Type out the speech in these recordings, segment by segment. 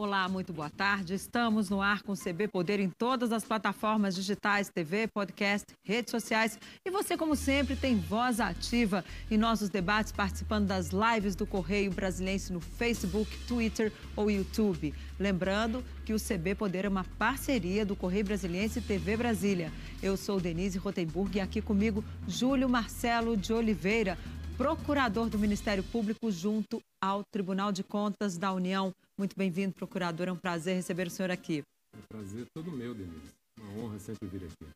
Olá, muito boa tarde. Estamos no ar com o CB Poder em todas as plataformas digitais, TV, podcast, redes sociais. E você, como sempre, tem voz ativa em nossos debates, participando das lives do Correio Brasilense no Facebook, Twitter ou YouTube. Lembrando que o CB Poder é uma parceria do Correio Brasiliense e TV Brasília. Eu sou Denise Rotenburg e aqui comigo Júlio Marcelo de Oliveira, procurador do Ministério Público junto ao Tribunal de Contas da União. Muito bem-vindo, procurador. É um prazer receber o senhor aqui. É um prazer todo meu, Denise. Uma honra sempre vir aqui.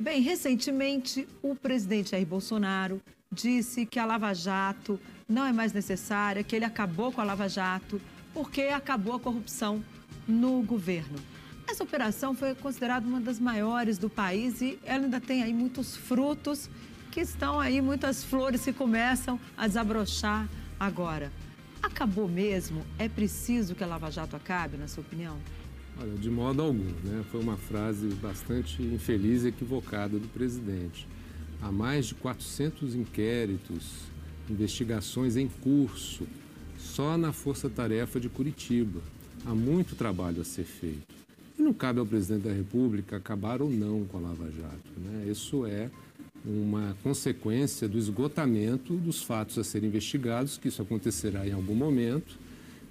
Bem, recentemente o presidente Jair Bolsonaro disse que a Lava Jato não é mais necessária, que ele acabou com a Lava Jato porque acabou a corrupção no governo. Essa operação foi considerada uma das maiores do país e ela ainda tem aí muitos frutos que estão aí muitas flores que começam a desabrochar agora. Acabou mesmo? É preciso que a Lava Jato acabe, na sua opinião? Olha, de modo algum, né? Foi uma frase bastante infeliz e equivocada do presidente. Há mais de 400 inquéritos, investigações em curso, só na Força Tarefa de Curitiba. Há muito trabalho a ser feito. E não cabe ao presidente da República acabar ou não com a Lava Jato. Né? Isso é uma consequência do esgotamento dos fatos a serem investigados, que isso acontecerá em algum momento,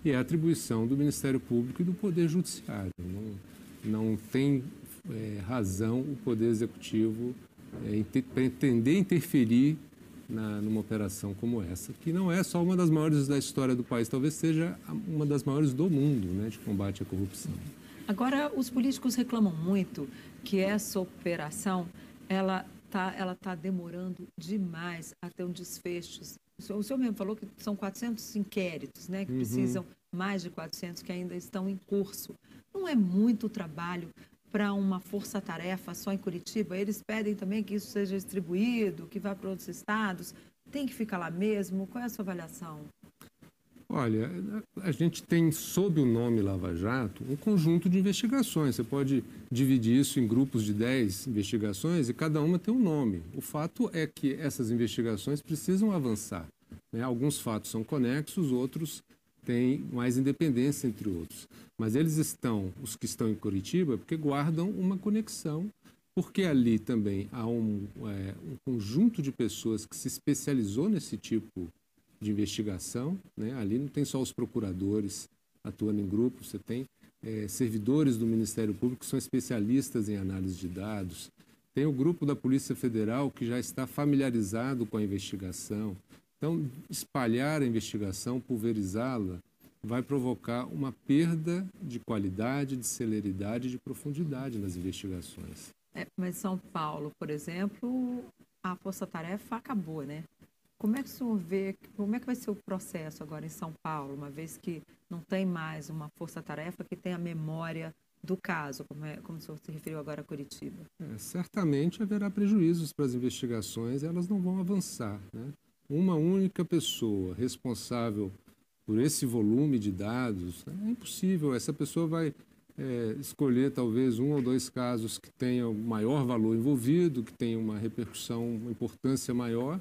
e é a atribuição do Ministério Público e do Poder Judiciário. Não, não tem é, razão o Poder Executivo é, inter, pretender interferir na, numa operação como essa, que não é só uma das maiores da história do país, talvez seja uma das maiores do mundo né, de combate à corrupção. Agora, os políticos reclamam muito que essa operação ela tá, ela tá demorando demais até um desfecho. O senhor mesmo falou que são 400 inquéritos, né, que uhum. precisam mais de 400 que ainda estão em curso. Não é muito trabalho para uma força-tarefa só em Curitiba? Eles pedem também que isso seja distribuído, que vá para outros estados. Tem que ficar lá mesmo? Qual é a sua avaliação? Olha, a gente tem sob o nome Lava Jato um conjunto de investigações. Você pode dividir isso em grupos de 10 investigações e cada uma tem um nome. O fato é que essas investigações precisam avançar. Né? Alguns fatos são conexos, outros têm mais independência entre outros. Mas eles estão, os que estão em Curitiba, porque guardam uma conexão, porque ali também há um, é, um conjunto de pessoas que se especializou nesse tipo de investigação. Né? Ali não tem só os procuradores atuando em grupo, você tem é, servidores do Ministério Público que são especialistas em análise de dados. Tem o grupo da Polícia Federal que já está familiarizado com a investigação. Então, espalhar a investigação, pulverizá-la, vai provocar uma perda de qualidade, de celeridade de profundidade nas investigações. É, mas São Paulo, por exemplo, a força-tarefa acabou, né? Como é que o senhor vê, como é que vai ser o processo agora em São Paulo, uma vez que não tem mais uma força-tarefa que tem a memória do caso, como, é, como o senhor se referiu agora a Curitiba? É, certamente haverá prejuízos para as investigações, elas não vão avançar. Né? Uma única pessoa responsável por esse volume de dados, é impossível. Essa pessoa vai é, escolher talvez um ou dois casos que tenham maior valor envolvido, que tenham uma repercussão, uma importância maior,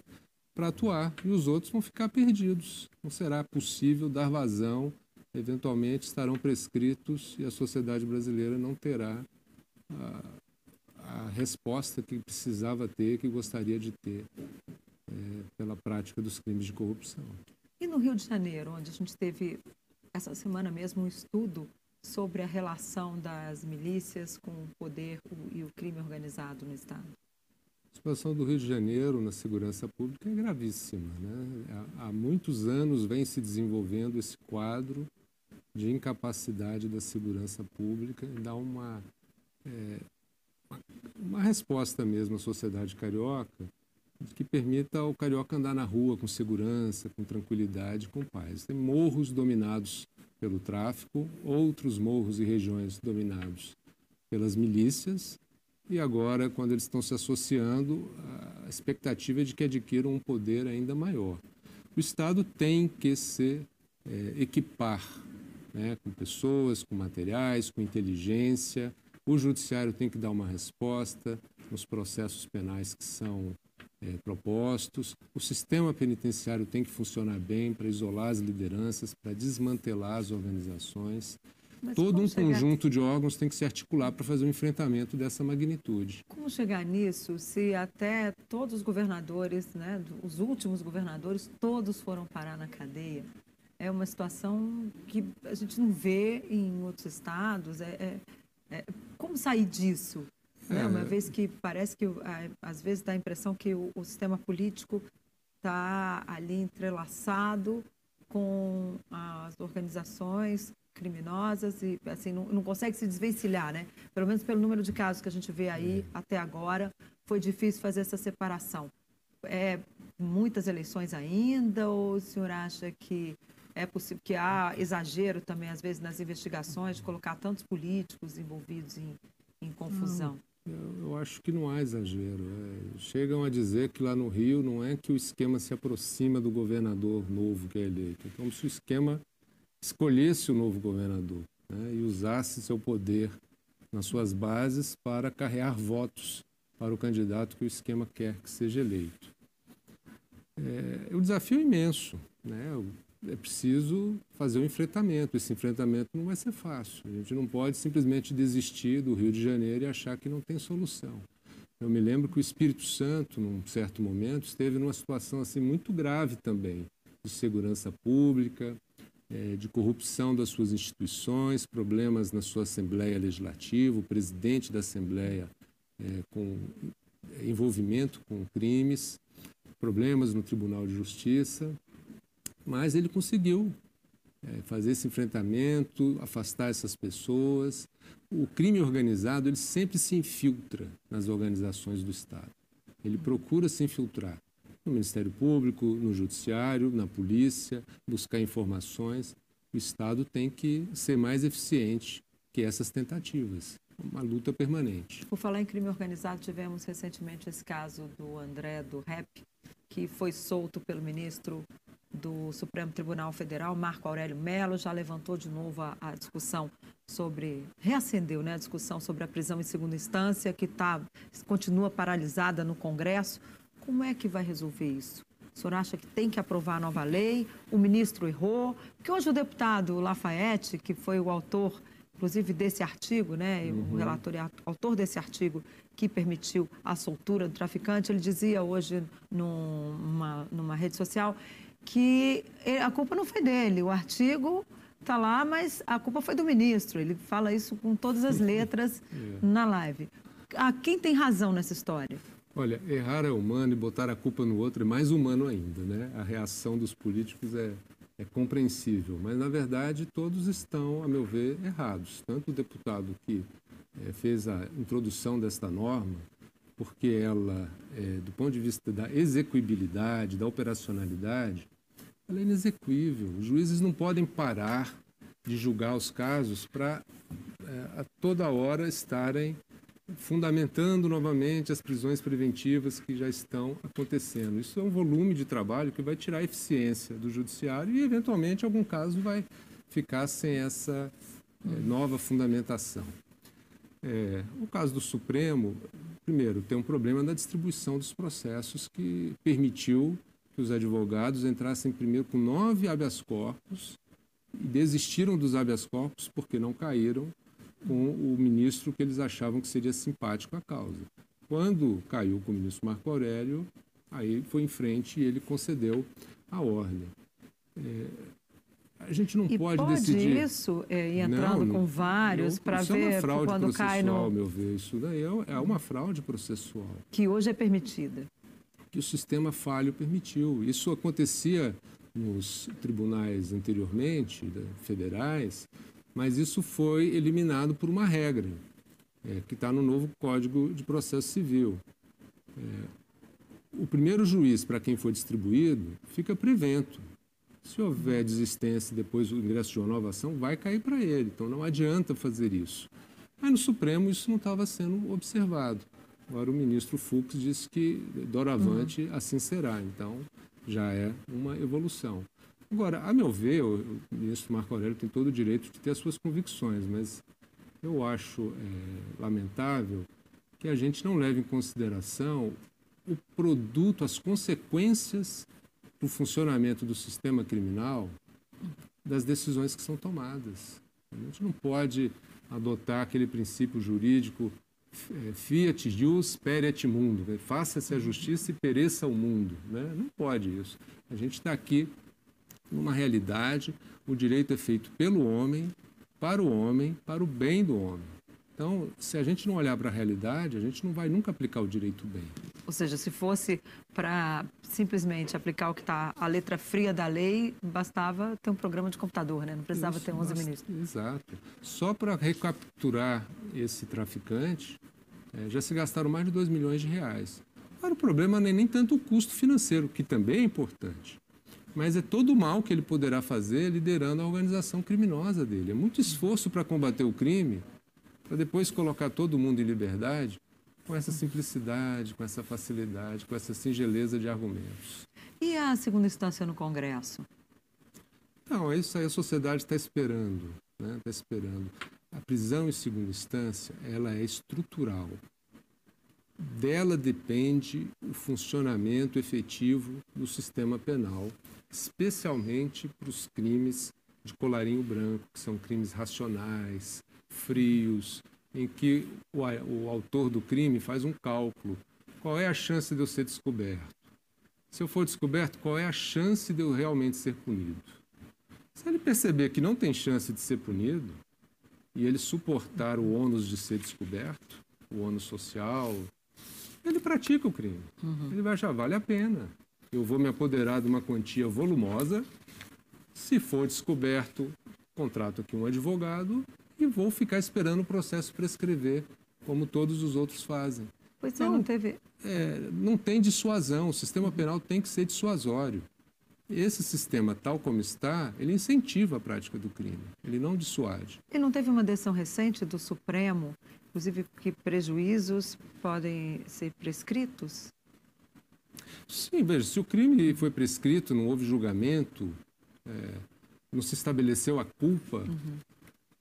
para atuar e os outros vão ficar perdidos. Não será possível dar vazão, eventualmente estarão prescritos e a sociedade brasileira não terá a, a resposta que precisava ter, que gostaria de ter é, pela prática dos crimes de corrupção. E no Rio de Janeiro, onde a gente teve essa semana mesmo um estudo sobre a relação das milícias com o poder e o crime organizado no Estado? A situação do Rio de Janeiro na segurança pública é gravíssima. Né? Há muitos anos vem se desenvolvendo esse quadro de incapacidade da segurança pública e dá uma, é, uma resposta mesmo à sociedade carioca que permita ao carioca andar na rua com segurança, com tranquilidade, com paz. Tem morros dominados pelo tráfico, outros morros e regiões dominados pelas milícias e agora, quando eles estão se associando, a expectativa é de que adquiram um poder ainda maior. O Estado tem que se é, equipar né, com pessoas, com materiais, com inteligência. O Judiciário tem que dar uma resposta nos processos penais que são é, propostos. O sistema penitenciário tem que funcionar bem para isolar as lideranças, para desmantelar as organizações. Mas todo um chegar... conjunto de órgãos tem que se articular para fazer um enfrentamento dessa magnitude. Como chegar nisso se até todos os governadores, né, os últimos governadores, todos foram parar na cadeia? É uma situação que a gente não vê em outros estados. É, é, é como sair disso? Né? Uma vez que parece que, às vezes, dá a impressão que o, o sistema político está ali entrelaçado com as organizações criminosas e assim não, não, consegue se desvencilhar, né? Pelo menos pelo número de casos que a gente vê aí é. até agora, foi difícil fazer essa separação. É muitas eleições ainda ou o senhor acha que é possível que há exagero também às vezes nas investigações de colocar tantos políticos envolvidos em, em confusão? Eu, eu acho que não há exagero. É, chegam a dizer que lá no Rio não é que o esquema se aproxima do governador novo que é eleito. Então, se o esquema escolhesse o novo governador né, e usasse seu poder nas suas bases para carregar votos para o candidato que o esquema quer que seja eleito. É, o desafio é imenso. Né? É preciso fazer um enfrentamento. Esse enfrentamento não vai ser fácil. A gente não pode simplesmente desistir do Rio de Janeiro e achar que não tem solução. Eu me lembro que o Espírito Santo, num certo momento, esteve numa situação assim muito grave também, de segurança pública, é, de corrupção das suas instituições, problemas na sua Assembleia Legislativa, o presidente da Assembleia é, com envolvimento com crimes, problemas no Tribunal de Justiça, mas ele conseguiu é, fazer esse enfrentamento, afastar essas pessoas. O crime organizado ele sempre se infiltra nas organizações do Estado. Ele procura se infiltrar no Ministério Público, no Judiciário, na Polícia, buscar informações. O Estado tem que ser mais eficiente que essas tentativas. Uma luta permanente. Por falar em crime organizado, tivemos recentemente esse caso do André do REP, que foi solto pelo ministro do Supremo Tribunal Federal, Marco Aurélio Mello, já levantou de novo a, a discussão sobre, reacendeu né, a discussão sobre a prisão em segunda instância, que tá, continua paralisada no Congresso. Como é que vai resolver isso? O senhor acha que tem que aprovar a nova lei? O ministro errou? Porque hoje o deputado Lafayette, que foi o autor, inclusive, desse artigo, né, uhum. o relator e autor desse artigo que permitiu a soltura do traficante, ele dizia hoje numa, numa rede social que a culpa não foi dele. O artigo está lá, mas a culpa foi do ministro. Ele fala isso com todas as letras é. na live. Ah, quem tem razão nessa história? Olha, errar é humano e botar a culpa no outro é mais humano ainda, né? A reação dos políticos é, é compreensível, mas na verdade todos estão, a meu ver, errados. Tanto o deputado que é, fez a introdução desta norma, porque ela, é, do ponto de vista da execuibilidade, da operacionalidade, ela é inexequível. Os juízes não podem parar de julgar os casos para é, a toda hora estarem fundamentando novamente as prisões preventivas que já estão acontecendo. Isso é um volume de trabalho que vai tirar a eficiência do judiciário e, eventualmente, algum caso vai ficar sem essa é, nova fundamentação. É, o caso do Supremo, primeiro, tem um problema na distribuição dos processos que permitiu que os advogados entrassem primeiro com nove habeas corpus e desistiram dos habeas corpus porque não caíram com o ministro que eles achavam que seria simpático à causa. Quando caiu com o ministro Marco Aurélio, aí foi em frente e ele concedeu a ordem. É, a gente não e pode, pode decidir. isso é, entrando não, com vários para ver é fraude quando cai no. meu ver. Isso daí é, é uma fraude processual. Que hoje é permitida. Que o sistema falho permitiu. Isso acontecia nos tribunais anteriormente, federais, mas isso foi eliminado por uma regra, é, que está no novo Código de Processo Civil. É, o primeiro juiz para quem for distribuído fica prevento. Se houver desistência depois do ingresso de uma nova ação, vai cair para ele. Então não adianta fazer isso. Mas no Supremo isso não estava sendo observado. Agora o ministro Fux disse que doravante uhum. assim será. Então já é uma evolução. Agora, a meu ver, o ministro Marco Aurélio tem todo o direito de ter as suas convicções, mas eu acho é, lamentável que a gente não leve em consideração o produto, as consequências do funcionamento do sistema criminal das decisões que são tomadas. A gente não pode adotar aquele princípio jurídico é, fiat jus peret mundo, né? faça-se a justiça e pereça o mundo. Né? Não pode isso. A gente está aqui numa realidade, o direito é feito pelo homem, para o homem, para o bem do homem. Então, se a gente não olhar para a realidade, a gente não vai nunca aplicar o direito bem. Ou seja, se fosse para simplesmente aplicar o que está a letra fria da lei, bastava ter um programa de computador, né? Não precisava Isso, ter 11 basta, ministros. Exato. Só para recapturar esse traficante, é, já se gastaram mais de 2 milhões de reais. Agora, o problema não é nem tanto o custo financeiro, que também é importante, mas é todo o mal que ele poderá fazer liderando a organização criminosa dele. É muito esforço para combater o crime para depois colocar todo mundo em liberdade com essa simplicidade, com essa facilidade, com essa singeleza de argumentos. E a segunda instância no Congresso? Não, isso aí a sociedade está esperando, está né? Tá esperando. A prisão em segunda instância, ela é estrutural. Dela depende o funcionamento efetivo do sistema penal, especialmente para os crimes de colarinho branco, que são crimes racionais, frios, em que o, o autor do crime faz um cálculo. Qual é a chance de eu ser descoberto? Se eu for descoberto, qual é a chance de eu realmente ser punido? Se ele perceber que não tem chance de ser punido, e ele suportar o ônus de ser descoberto, o ônus social, ele pratica o crime. Uhum. Ele vai achar, vale a pena. Eu vou me apoderar de uma quantia volumosa. Se for descoberto, contrato aqui um advogado e vou ficar esperando o processo prescrever, como todos os outros fazem. Pois é, não teve. É, não tem dissuasão. O sistema penal tem que ser dissuasório. Esse sistema, tal como está, ele incentiva a prática do crime, ele não dissuade. E não teve uma decisão recente do Supremo, inclusive que prejuízos podem ser prescritos? Sim, veja, se o crime foi prescrito, não houve julgamento, é, não se estabeleceu a culpa, uhum.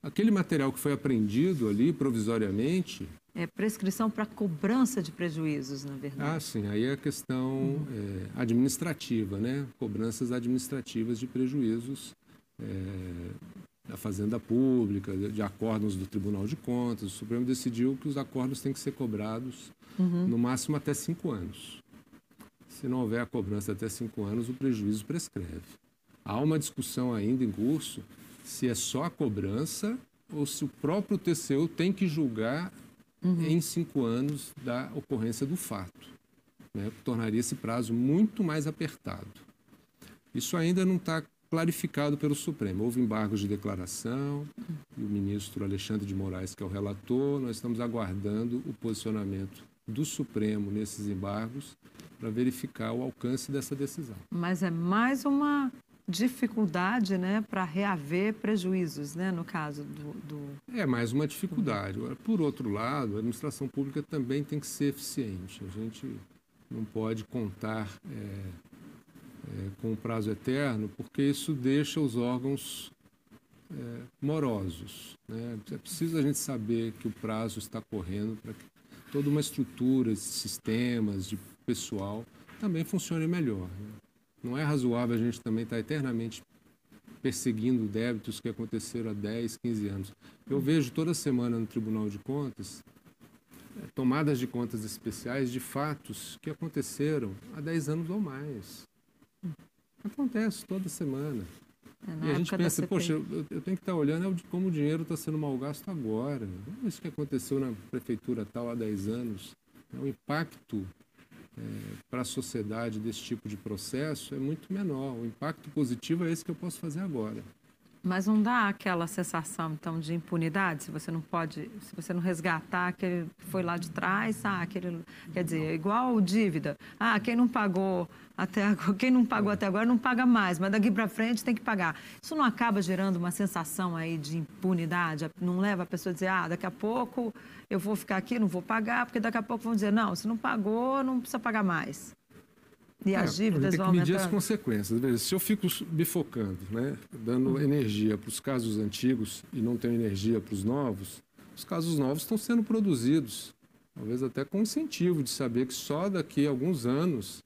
Aquele material que foi apreendido ali provisoriamente. É prescrição para cobrança de prejuízos, na verdade. Ah, sim. Aí é a questão uhum. é, administrativa, né? Cobranças administrativas de prejuízos é, da Fazenda Pública, de, acordos do Tribunal de Contas. O Supremo decidiu que os acordos têm que ser cobrados uhum. no máximo até cinco anos. Se não houver a cobrança até cinco anos, o prejuízo prescreve. Há uma discussão ainda em curso se é só a cobrança ou se o próprio TCU tem que julgar uhum. em cinco anos da ocorrência do fato. Né? Tornaria esse prazo muito mais apertado. Isso ainda não está clarificado pelo Supremo. Houve embargos de declaração e o ministro Alexandre de Moraes, que é o relator, nós estamos aguardando o posicionamento do Supremo nesses embargos para verificar o alcance dessa decisão. Mas é mais uma dificuldade né, para reaver prejuízos, né, no caso do, do... É mais uma dificuldade. Por outro lado, a administração pública também tem que ser eficiente. A gente não pode contar é, é, com um prazo eterno, porque isso deixa os órgãos é, morosos. Né? É preciso a gente saber que o prazo está correndo para que toda uma estrutura sistemas, de pessoal, também funcione melhor. Né? Não é razoável a gente também estar eternamente perseguindo débitos que aconteceram há 10, 15 anos. Eu vejo toda semana no Tribunal de Contas é, tomadas de contas especiais de fatos que aconteceram há 10 anos ou mais. Acontece toda semana. É, e a gente pensa, poxa, eu, eu, tenho que estar olhando é como o dinheiro está sendo mal gasto agora. Isso que aconteceu na prefeitura tal há 10 anos. É o impacto é, para a sociedade desse tipo de processo é muito menor. O impacto positivo é esse que eu posso fazer agora. Mas não dá aquela sensação, então, de impunidade, se você não pode, se você não resgatar aquele que foi lá de trás, ah, aquele, quer dizer, igual dívida. Ah, quem não pagou até agora, quem não pagou até agora não paga mais, mas daqui para frente tem que pagar. Isso não acaba gerando uma sensação aí de impunidade? Não leva a pessoa a dizer, ah, daqui a pouco eu vou ficar aqui, não vou pagar, porque daqui a pouco vão dizer, não, se não pagou, não precisa pagar mais. E as é, dívidas vão. Tem que medir as consequências. Veja, se eu fico bifocando, né, dando uhum. energia para os casos antigos e não tenho energia para os novos, os casos novos estão sendo produzidos, talvez até com incentivo de saber que só daqui a alguns anos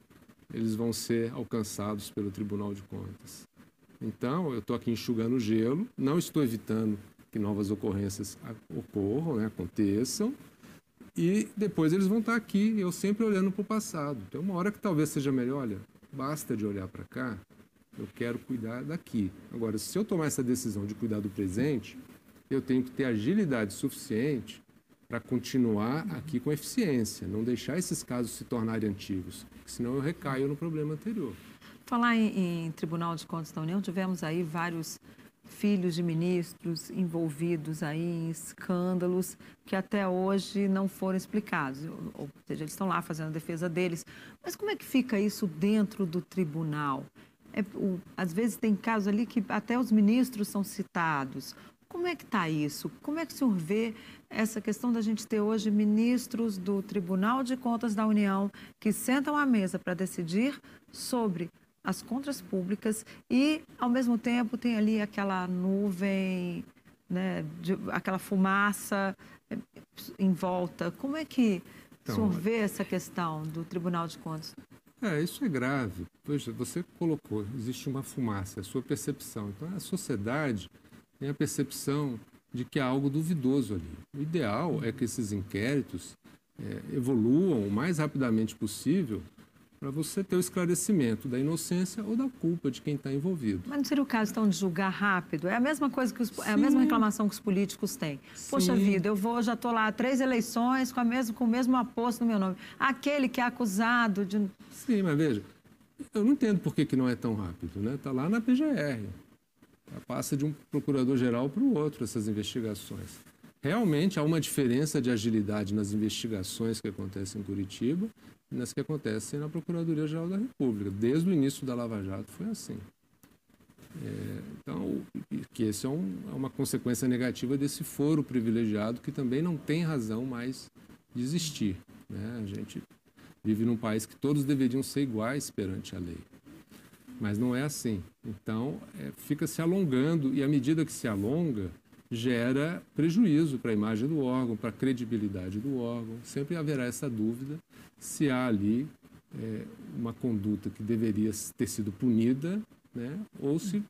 eles vão ser alcançados pelo Tribunal de Contas. Então, eu estou aqui enxugando gelo, não estou evitando que novas ocorrências ocorram, né, aconteçam, e depois eles vão estar aqui, eu sempre olhando para o passado. Tem uma hora que talvez seja melhor, olha, basta de olhar para cá, eu quero cuidar daqui. Agora, se eu tomar essa decisão de cuidar do presente, eu tenho que ter agilidade suficiente para continuar aqui com eficiência, não deixar esses casos se tornarem antigos, senão eu recaio no problema anterior. Falar em, em Tribunal de Contas da União, tivemos aí vários filhos de ministros envolvidos aí em escândalos que até hoje não foram explicados. Ou seja, eles estão lá fazendo a defesa deles. Mas como é que fica isso dentro do tribunal? É, o, às vezes tem casos ali que até os ministros são citados. Como é que está isso? Como é que o senhor vê essa questão da gente ter hoje ministros do Tribunal de Contas da União que sentam à mesa para decidir sobre as contas públicas e, ao mesmo tempo, tem ali aquela nuvem, né, de, aquela fumaça eh, em volta. Como é que então, o senhor vê essa questão do Tribunal de Contas? É, isso é grave. Poxa, você colocou, existe uma fumaça, é a sua percepção. Então, a sociedade tem a percepção de que há algo duvidoso ali. O ideal é que esses inquéritos é, evoluam o mais rapidamente possível para você ter o esclarecimento da inocência ou da culpa de quem está envolvido. Mas não seria o caso, então, de julgar rápido? É a mesma coisa que os, é a mesma reclamação que os políticos têm. Sim. Poxa vida, eu vou, já estou lá três eleições com, a mesmo, com o mesmo aposto no meu nome. Aquele que é acusado de... Sim, mas veja, eu não entendo por que, que não é tão rápido, né? Está lá na PGR. Passa de um procurador-geral para o outro essas investigações. Realmente há uma diferença de agilidade nas investigações que acontecem em Curitiba nas que acontecem na Procuradoria-Geral da República. Desde o início da Lava Jato foi assim. É, então, que esse é, um, é, uma consequência negativa desse foro privilegiado que também não tem razão mais de existir. Né? A gente vive num país que todos deveriam ser iguais perante a lei mas não é assim. Então, é, fica se alongando e à medida que se alonga, gera prejuízo para a imagem do órgão, para a credibilidade do órgão. Sempre haverá essa dúvida se há ali é, uma conduta que deveria ter sido punida, né, ou se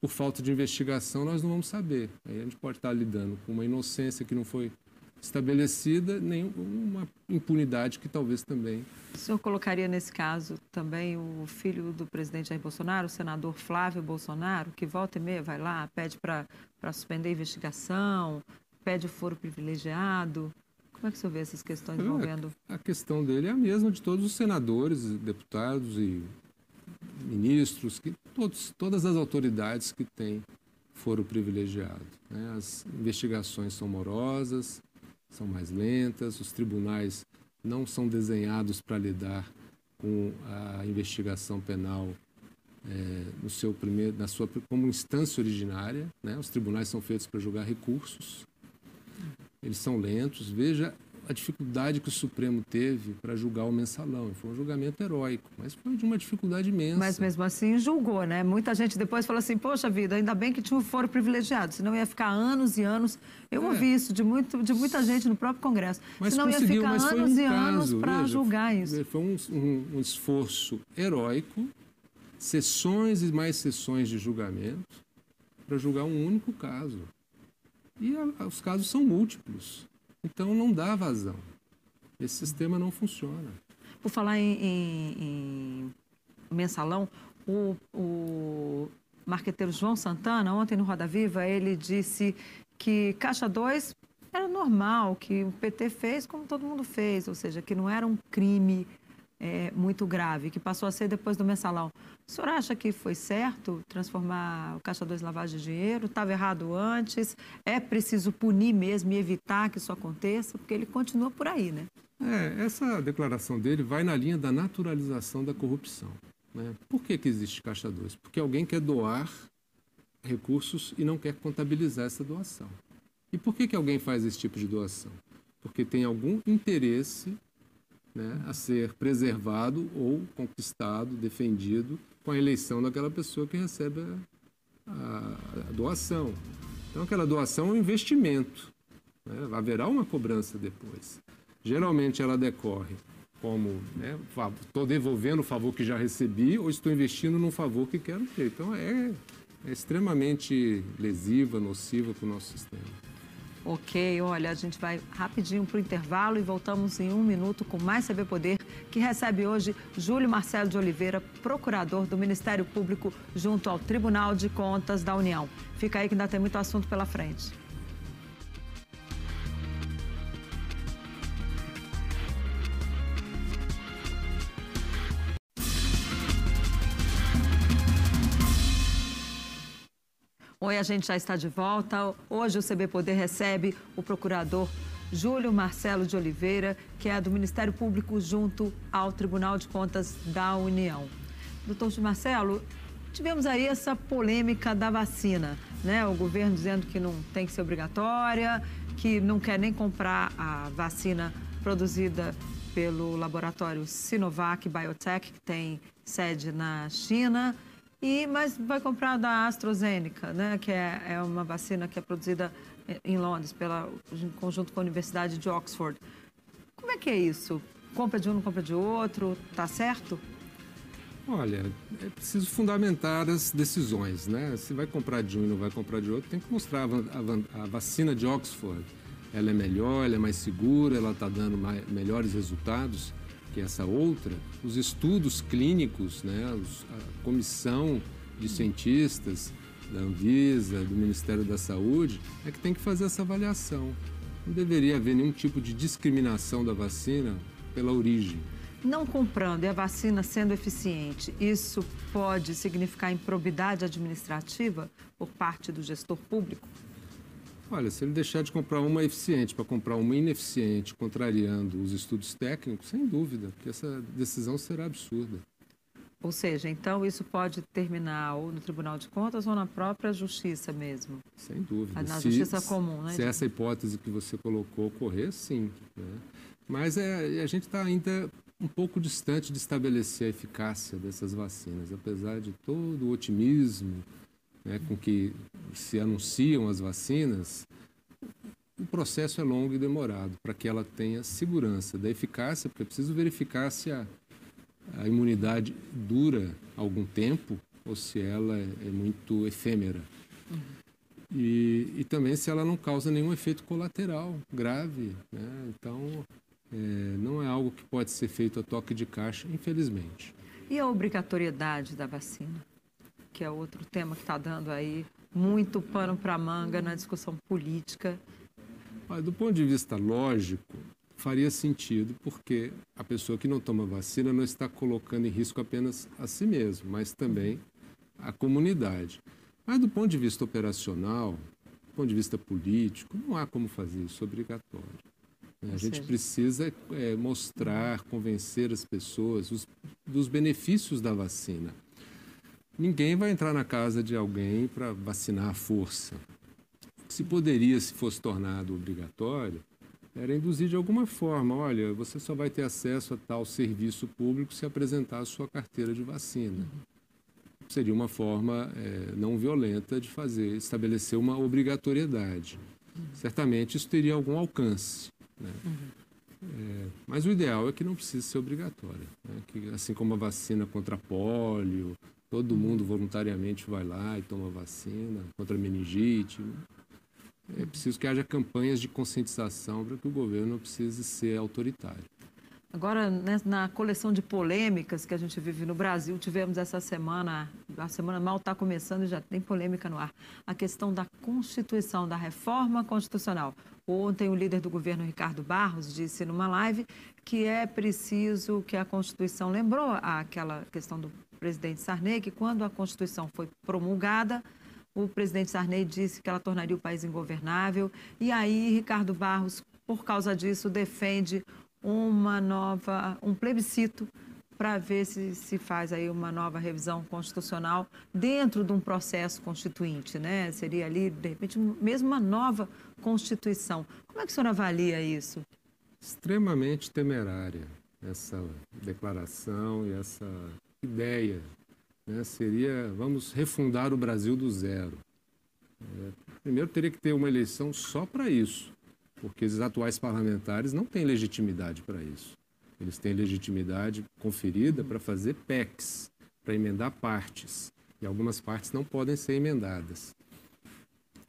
por falta de investigação nós não vamos saber. Aí a gente pode estar lidando com uma inocência que não foi estabelecida, nem uma impunidade que talvez também. O senhor colocaria nesse caso também o filho do presidente Jair Bolsonaro, o senador Flávio Bolsonaro, que volta e meia vai lá, pede para suspender a investigação, pede o foro privilegiado. Como é que o senhor vê essas questões envolvendo? A questão dele é a mesma de todos os senadores, deputados e ministros, que todos, todas as autoridades que têm foro privilegiado. Né? As investigações são morosas, são mais lentas, os tribunais não são desenhados para lidar com a investigação penal é, no seu primeiro, na sua como instância originária, né? Os tribunais são feitos para julgar recursos. Eles são lentos. Veja a dificuldade que o Supremo teve para julgar o mensalão. Foi um julgamento heróico, mas foi de uma dificuldade imensa. Mas mesmo assim julgou, né? Muita gente depois falou assim: poxa vida, ainda bem que tinha um foro privilegiado, senão ia ficar anos e anos. Eu é. ouvi isso de, muito, de muita gente no próprio Congresso. Mas senão ia ficar anos um e anos para julgar isso. Foi um, um, um esforço heróico, sessões e mais sessões de julgamento, para julgar um único caso. E a, os casos são múltiplos. Então não dá vazão. Esse sistema não funciona. Por falar em, em, em mensalão, o, o marqueteiro João Santana, ontem no Roda Viva, ele disse que Caixa 2 era normal, que o PT fez como todo mundo fez, ou seja, que não era um crime é, muito grave, que passou a ser depois do mensalão. O senhor acha que foi certo transformar o Caixa 2 em lavagem de dinheiro? Estava errado antes? É preciso punir mesmo e evitar que isso aconteça? Porque ele continua por aí, né? É, essa declaração dele vai na linha da naturalização da corrupção. Né? Por que, que existe Caixa 2? Porque alguém quer doar recursos e não quer contabilizar essa doação. E por que, que alguém faz esse tipo de doação? Porque tem algum interesse né, a ser preservado ou conquistado, defendido com a eleição daquela pessoa que recebe a, a, doação. Então, aquela doação é um investimento. Né? Haverá uma cobrança depois. Geralmente ela decorre como estou né, devolvendo o favor que já recebi ou estou investindo num favor que quero ter. Então é, é extremamente lesiva, nociva para o nosso sistema. Ok, olha, a gente vai rapidinho para o intervalo e voltamos em um minuto com mais Saber Poder, que recebe hoje Júlio Marcelo de Oliveira, procurador do Ministério Público junto ao Tribunal de Contas da União. Fica aí que ainda tem muito assunto pela frente. Oi, a gente já está de volta. Hoje o CB Poder recebe o procurador Júlio Marcelo de Oliveira, que é do Ministério Público junto ao Tribunal de Contas da União. Doutor Marcelo, tivemos aí essa polêmica da vacina, né? O governo dizendo que não tem que ser obrigatória, que não quer nem comprar a vacina produzida pelo laboratório Sinovac Biotech, que tem sede na China. E, mas vai comprar da AstraZeneca, né, que é, é uma vacina que é produzida em Londres, pela, em conjunto com a Universidade de Oxford. Como é que é isso? Compra de um, não compra de outro? Tá certo? Olha, é preciso fundamentar as decisões, né? Se vai comprar de um e não vai comprar de outro, tem que mostrar a, a, a vacina de Oxford. Ela é melhor, ela é mais segura, ela está dando mais, melhores resultados que essa outra, os estudos clínicos, né, a comissão de cientistas da Anvisa, do Ministério da Saúde, é que tem que fazer essa avaliação. Não deveria haver nenhum tipo de discriminação da vacina pela origem. Não comprando e a vacina sendo eficiente, isso pode significar improbidade administrativa por parte do gestor público? Olha, se ele deixar de comprar uma eficiente para comprar uma ineficiente, contrariando os estudos técnicos, sem dúvida, que essa decisão será absurda. Ou seja, então isso pode terminar ou no Tribunal de Contas ou na própria Justiça mesmo? Sem dúvida. Na se, Justiça comum, né? Se essa hipótese que você colocou ocorrer, sim. Né? Mas é, a gente está ainda um pouco distante de estabelecer a eficácia dessas vacinas, apesar de todo o otimismo né, com que se anunciam as vacinas, o processo é longo e demorado para que ela tenha segurança da eficácia, porque é preciso verificar se a, a imunidade dura algum tempo ou se ela é, é muito efêmera. Uhum. E, e, também se ela não causa nenhum efeito colateral grave. Né? Então, é, não é algo que pode ser feito a toque de caixa, infelizmente. E a obrigatoriedade da vacina? Que é outro tema que está dando aí muito pano para manga na discussão política. Mas, do ponto de vista lógico, faria sentido, porque a pessoa que não toma vacina não está colocando em risco apenas a si mesmo, mas também a comunidade. Mas, do ponto de vista operacional, do ponto de vista político, não há como fazer isso obrigatório. A gente precisa é, mostrar, convencer as pessoas os, dos benefícios da vacina. Ninguém vai entrar na casa de alguém para vacinar à força. Se poderia, se fosse tornado obrigatório, era induzir de alguma forma, olha, você só vai ter acesso a tal serviço público se apresentar a sua carteira de vacina. Seria uma forma é, não violenta de fazer, estabelecer uma obrigatoriedade. Certamente isso teria algum alcance. Né? É, mas o ideal é que não precise ser obrigatório. Né? Que, assim como a vacina contra pólio, Todo mundo voluntariamente vai lá e toma vacina contra meningite. É preciso que haja campanhas de conscientização para que o governo não precise ser autoritário. Agora, né, na coleção de polêmicas que a gente vive no Brasil, tivemos essa semana, a semana mal está começando e já tem polêmica no ar, a questão da Constituição, da reforma constitucional. Ontem, o líder do governo, Ricardo Barros, disse numa live que é preciso que a Constituição lembrou aquela questão do presidente Sarney que quando a Constituição foi promulgada, o presidente Sarney disse que ela tornaria o país ingovernável. E aí, Ricardo Barros, por causa disso, defende uma nova, um plebiscito para ver se se faz aí uma nova revisão constitucional dentro de um processo constituinte, né? Seria ali, de repente, mesmo uma nova constituição. Como é que o senhor avalia isso? Extremamente temerária essa declaração e essa ideia né, seria vamos refundar o Brasil do zero. É, primeiro teria que ter uma eleição só para isso, porque os atuais parlamentares não têm legitimidade para isso. Eles têm legitimidade conferida para fazer PECs, para emendar partes. e algumas partes não podem ser emendadas.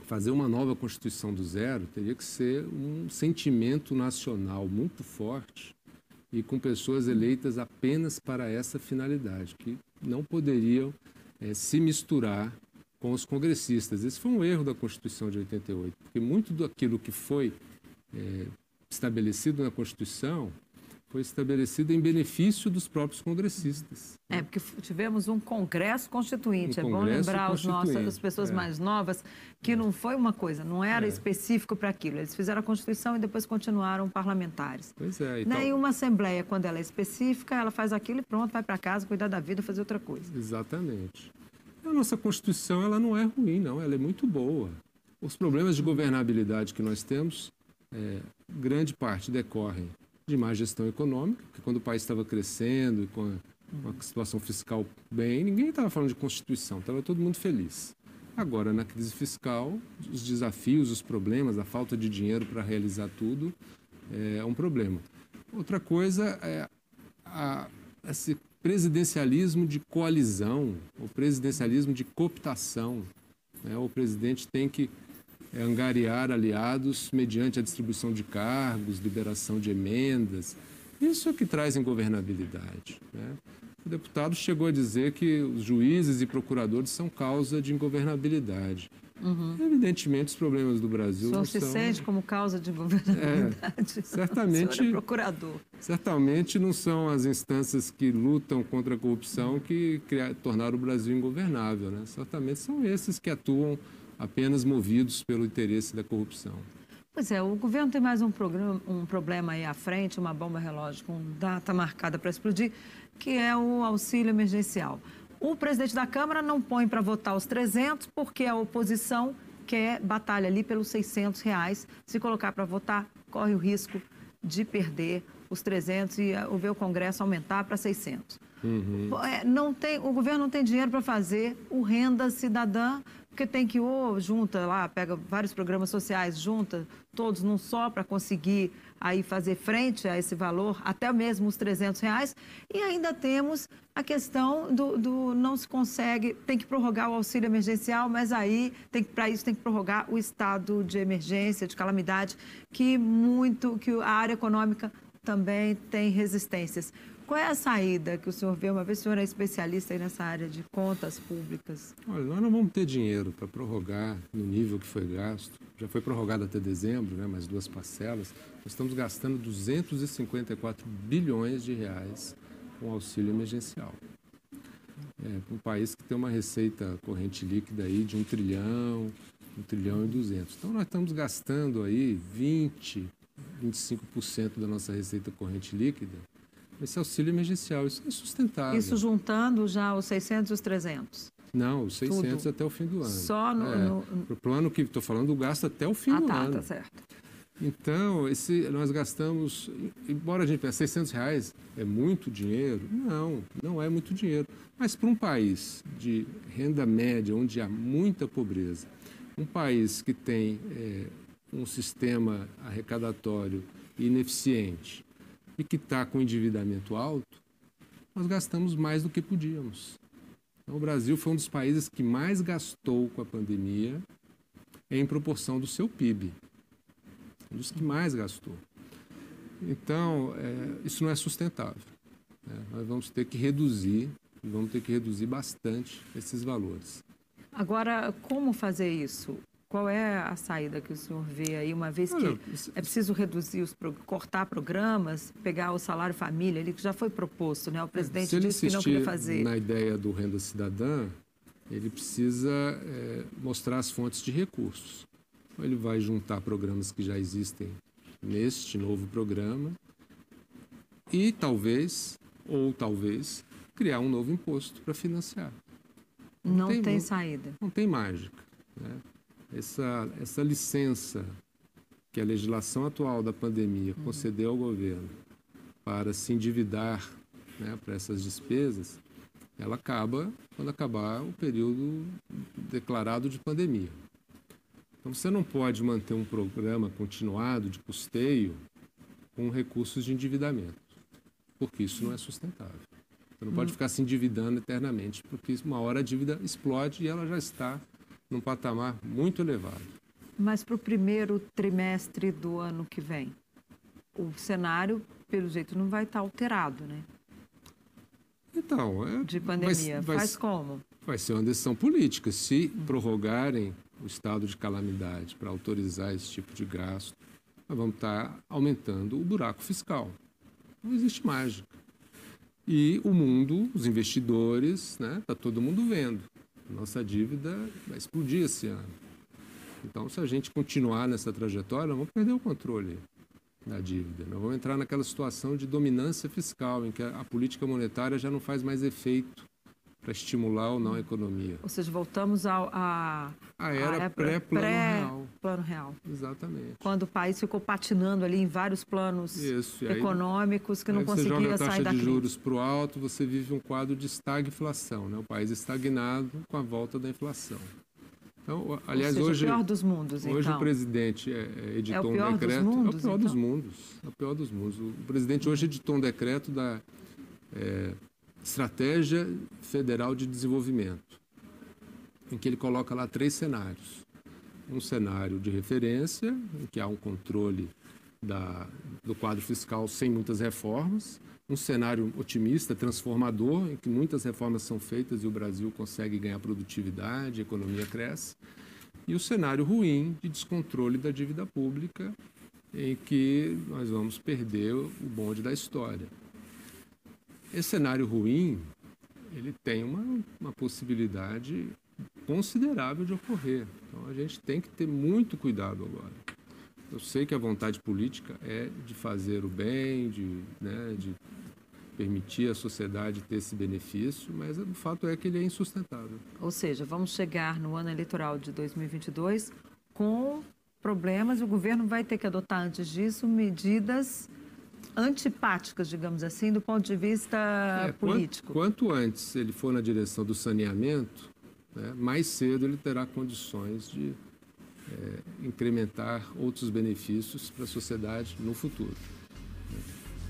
Fazer uma nova Constituição do zero teria que ser um sentimento nacional muito forte e com pessoas eleitas apenas para essa finalidade, que não poderiam é, se misturar com os congressistas. Esse foi um erro da Constituição de 88, porque muito daquilo que foi é, estabelecido na Constituição foi estabelecido em benefício dos próprios congressistas. É, porque tivemos um Congresso Constituinte. Um é bom lembrar os nossos, as pessoas é. mais novas que não foi uma coisa, não era é. específico para aquilo. Eles fizeram a Constituição e depois continuaram parlamentares. Pois é. Então... Nem uma Assembleia, quando ela é específica, ela faz aquilo e pronto, vai para casa, cuidar da vida, fazer outra coisa. Exatamente. A nossa Constituição, ela não é ruim, não. Ela é muito boa. Os problemas de governabilidade que nós temos, é, grande parte decorrem de má gestão econômica, que quando o país estava crescendo com uma situação fiscal bem, ninguém estava falando de Constituição, estava todo mundo feliz. Agora, na crise fiscal, os desafios, os problemas, a falta de dinheiro para realizar tudo é um problema. Outra coisa é a, esse presidencialismo de coalizão, o presidencialismo de cooptação. Né? O presidente tem que é angariar aliados mediante a distribuição de cargos, liberação de emendas. Isso é que traz ingovernabilidade. Né? O deputado chegou a dizer que os juízes e procuradores são causa de ingovernabilidade. Uhum. Evidentemente, os problemas do Brasil. Só se são... sente como causa de governabilidade. É, certamente. é procurador. Certamente não são as instâncias que lutam contra a corrupção que criar, tornaram o Brasil ingovernável. Né? Certamente são esses que atuam apenas movidos pelo interesse da corrupção. Pois é, o governo tem mais um, programa, um problema aí à frente, uma bomba relógio com data marcada para explodir, que é o auxílio emergencial. O presidente da Câmara não põe para votar os 300 porque a oposição quer batalha ali pelos 600 reais. Se colocar para votar, corre o risco de perder os 300 e ver o Congresso aumentar para 600. Uhum. É, não tem, o governo não tem dinheiro para fazer o renda cidadã porque tem que ou junta lá, pega vários programas sociais, junta todos num só para conseguir aí fazer frente a esse valor, até mesmo os 300 reais. E ainda temos a questão do, do não se consegue, tem que prorrogar o auxílio emergencial, mas aí para isso tem que prorrogar o estado de emergência, de calamidade, que muito, que a área econômica também tem resistências. Qual é a saída que o senhor vê, uma vez o senhor é especialista nessa área de contas públicas? Olha, nós não vamos ter dinheiro para prorrogar no nível que foi gasto. Já foi prorrogado até dezembro, né, mais duas parcelas. Nós estamos gastando 254 bilhões de reais com auxílio emergencial. É, um país que tem uma receita corrente líquida aí de um trilhão, um trilhão e duzentos. Então nós estamos gastando aí 20, 25% da nossa receita corrente líquida esse auxílio emergencial. Isso é sustentável. Isso juntando já os 600 e os 300? Não, os 600 Tudo. até o fim do ano. Só no... É, no... O plano que estou falando, o gasto até o fim ah, do tá, ano. tá certo. Então, esse, nós gastamos, embora a gente pense 600 reais é muito dinheiro, não, não é muito dinheiro. Mas para um país de renda média, onde há muita pobreza, um país que tem é, um sistema arrecadatório ineficiente, e que está com endividamento alto, nós gastamos mais do que podíamos. Então, o Brasil foi um dos países que mais gastou com a pandemia em proporção do seu PIB. Um dos que mais gastou. Então, é, isso não é sustentável. Né? Nós vamos ter que reduzir, vamos ter que reduzir bastante esses valores. Agora, como fazer isso? Qual é a saída que o senhor vê aí, uma vez que é preciso reduzir, os, cortar programas, pegar o salário família ali, que já foi proposto, né? O presidente Se disse que não queria fazer. na ideia do renda cidadã, ele precisa é, mostrar as fontes de recursos. Então, ele vai juntar programas que já existem neste novo programa e talvez, ou talvez, criar um novo imposto para financiar. Não, não tem, tem não, saída. Não tem mágica. Né? Essa, essa licença que a legislação atual da pandemia uhum. concedeu ao governo para se endividar né, para essas despesas, ela acaba quando acabar o período declarado de pandemia. Então você não pode manter um programa continuado de custeio com recursos de endividamento, porque isso não é sustentável. Você não pode hum. ficar se endividando eternamente, porque uma hora a dívida explode e ela já está num patamar muito elevado. Mas para o primeiro trimestre do ano que vem, o cenário, pelo jeito, não vai estar alterado, né? Então, é, de pandemia. Vai, vai, Faz como? Vai ser uma decisão política. Se hum. prorrogarem o estado de calamidade para autorizar esse tipo de gasto, nós vamos estar aumentando o buraco fiscal. Não existe mágica. E o mundo, os investidores, né, tá todo mundo vendo. Nossa dívida vai explodir esse ano. Então, se a gente continuar nessa trajetória, vamos perder o controle da dívida. Nós vamos entrar naquela situação de dominância fiscal, em que a política monetária já não faz mais efeito para estimular ou não a economia. Ou seja, voltamos ao, a, a era pré-plano pré real. Plano real. Exatamente. Quando o país ficou patinando ali em vários planos Isso, econômicos que não conseguia sair daqui. Você joga a taxa de juros para o alto, você vive um quadro de estagflação, né? o país estagnado com a volta da inflação. Então, aliás, seja, hoje, o pior dos mundos, hoje então. o presidente é, é editou é um decreto. Mundos, é o pior então? dos mundos. É o pior dos mundos. O presidente hoje editou um decreto da é, Estratégia Federal de Desenvolvimento, em que ele coloca lá três cenários. Um cenário de referência, em que há um controle da, do quadro fiscal sem muitas reformas, um cenário otimista, transformador, em que muitas reformas são feitas e o Brasil consegue ganhar produtividade, a economia cresce, e o cenário ruim de descontrole da dívida pública, em que nós vamos perder o bonde da história. Esse cenário ruim, ele tem uma, uma possibilidade considerável de ocorrer. Então a gente tem que ter muito cuidado agora. Eu sei que a vontade política é de fazer o bem, de, né, de permitir à sociedade ter esse benefício, mas o fato é que ele é insustentável. Ou seja, vamos chegar no ano eleitoral de 2022 com problemas e o governo vai ter que adotar antes disso medidas antipáticas, digamos assim, do ponto de vista é, político. Quanto, quanto, antes ele for na direção do saneamento, né, mais cedo ele terá condições de é, incrementar outros benefícios para a sociedade no futuro.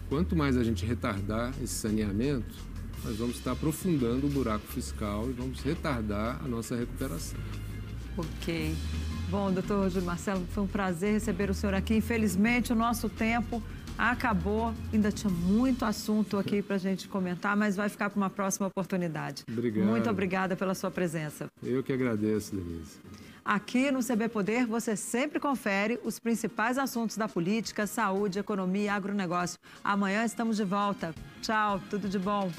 Quanto mais a gente retardar esse saneamento, nós vamos estar aprofundando o buraco fiscal e vamos retardar a nossa recuperação. Ok. Bom, doutor Júlio Marcelo, foi um prazer receber o senhor aqui. Infelizmente, o nosso tempo acabou. Ainda tinha muito assunto aqui para a gente comentar, mas vai ficar para uma próxima oportunidade. Obrigado. Muito obrigada pela sua presença. Eu que agradeço, Denise. Aqui no CB Poder você sempre confere os principais assuntos da política, saúde, economia e agronegócio. Amanhã estamos de volta. Tchau, tudo de bom.